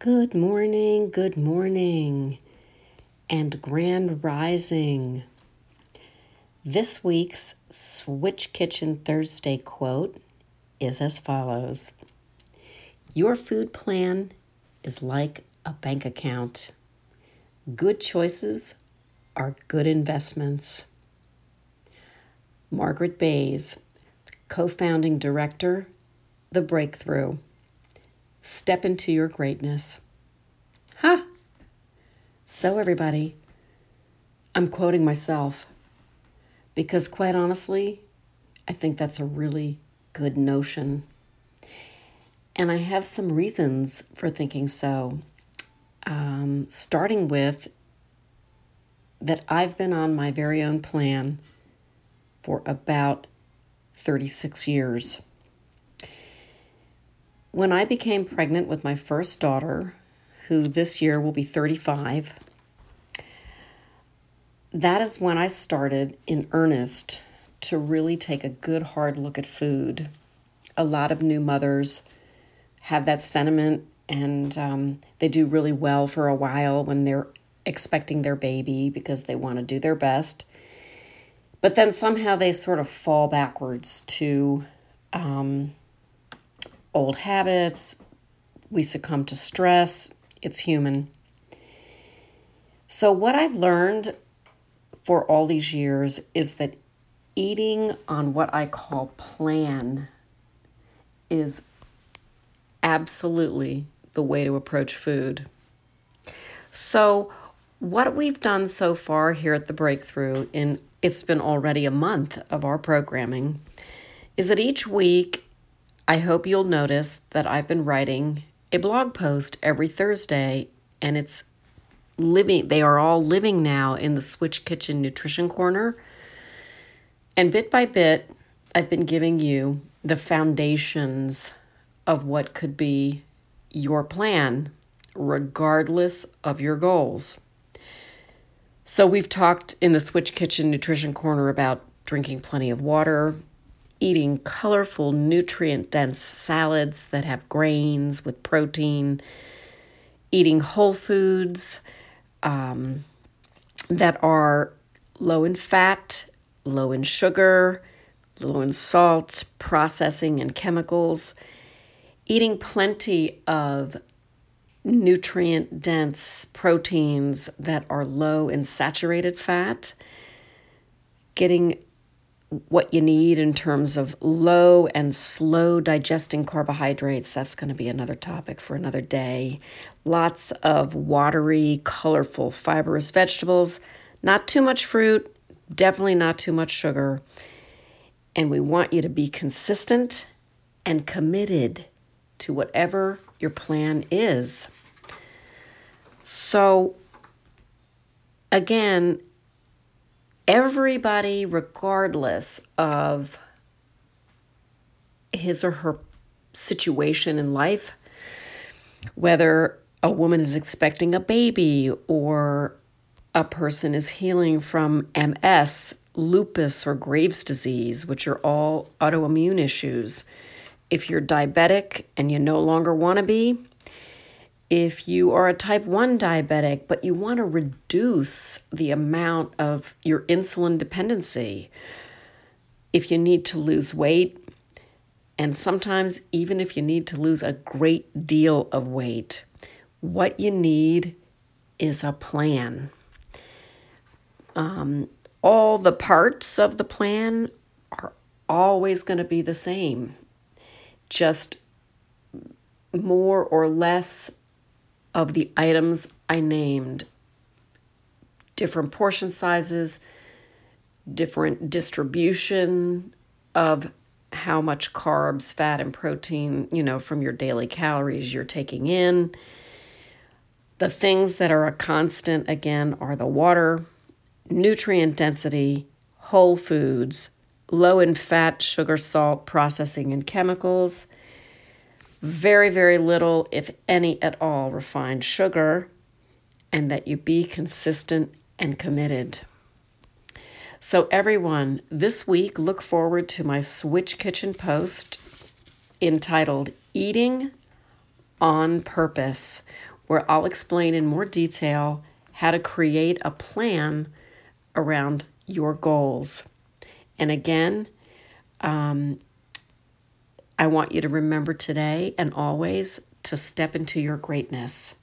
Good morning, good morning, and grand rising. This week's Switch Kitchen Thursday quote is as follows Your food plan is like a bank account. Good choices are good investments. Margaret Bayse, co founding director, The Breakthrough. Step into your greatness. Ha! Huh. So, everybody, I'm quoting myself because, quite honestly, I think that's a really good notion. And I have some reasons for thinking so. Um, starting with that I've been on my very own plan for about 36 years. When I became pregnant with my first daughter, who this year will be 35, that is when I started in earnest to really take a good hard look at food. A lot of new mothers have that sentiment and um, they do really well for a while when they're expecting their baby because they want to do their best. But then somehow they sort of fall backwards to um, old habits, we succumb to stress. It's human. So, what I've learned for all these years is that eating on what I call plan is absolutely the way to approach food. So, what we've done so far here at the Breakthrough, in it's been already a month of our programming, is that each week I hope you'll notice that I've been writing a blog post every Thursday and it's living they are all living now in the Switch Kitchen Nutrition Corner. And bit by bit, I've been giving you the foundations of what could be your plan regardless of your goals. So we've talked in the Switch Kitchen Nutrition Corner about drinking plenty of water, eating colorful, nutrient dense salads that have grains with protein, eating whole foods um, that are low in fat, low in sugar, low in salt, processing, and chemicals, eating plenty of nutrient dense proteins that are low in saturated fat, getting what you need in terms of low and slow digesting carbohydrates. That's going to be another topic for another day. Lots of watery, colorful, fibrous vegetables, not too much fruit, definitely not too much sugar. And we want you to be consistent and committed to whatever your plan is. So, again, everybody, regardless of his or her situation in life, whether a woman is expecting a baby or a person is healing from MS, lupus, or Graves' disease, which are all autoimmune issues. If you're diabetic and you no longer want to be, if you are a type 1 diabetic, but you want to reduce the amount of your insulin dependency, if you need to lose weight, and sometimes even if you need to lose a great deal of weight, what you need is a plan. Um, all the parts of the plan are always going to be the same, just more or less of the items I named different portion sizes, different distribution of how much carbs, fat, and protein, you know, from your daily calories you're taking in. The things that are a constant, again, are the water, nutrient density, whole foods, low in fat, sugar, salt, processing, and chemicals very, very little, if any at all, refined sugar, and that you be consistent and committed. So, everyone, this week, look forward to my Switch Kitchen post entitled Eating on Purpose, where I'll explain in more detail how to create a plan around your goals. And again, um, I want you to remember today and always to step into your greatness.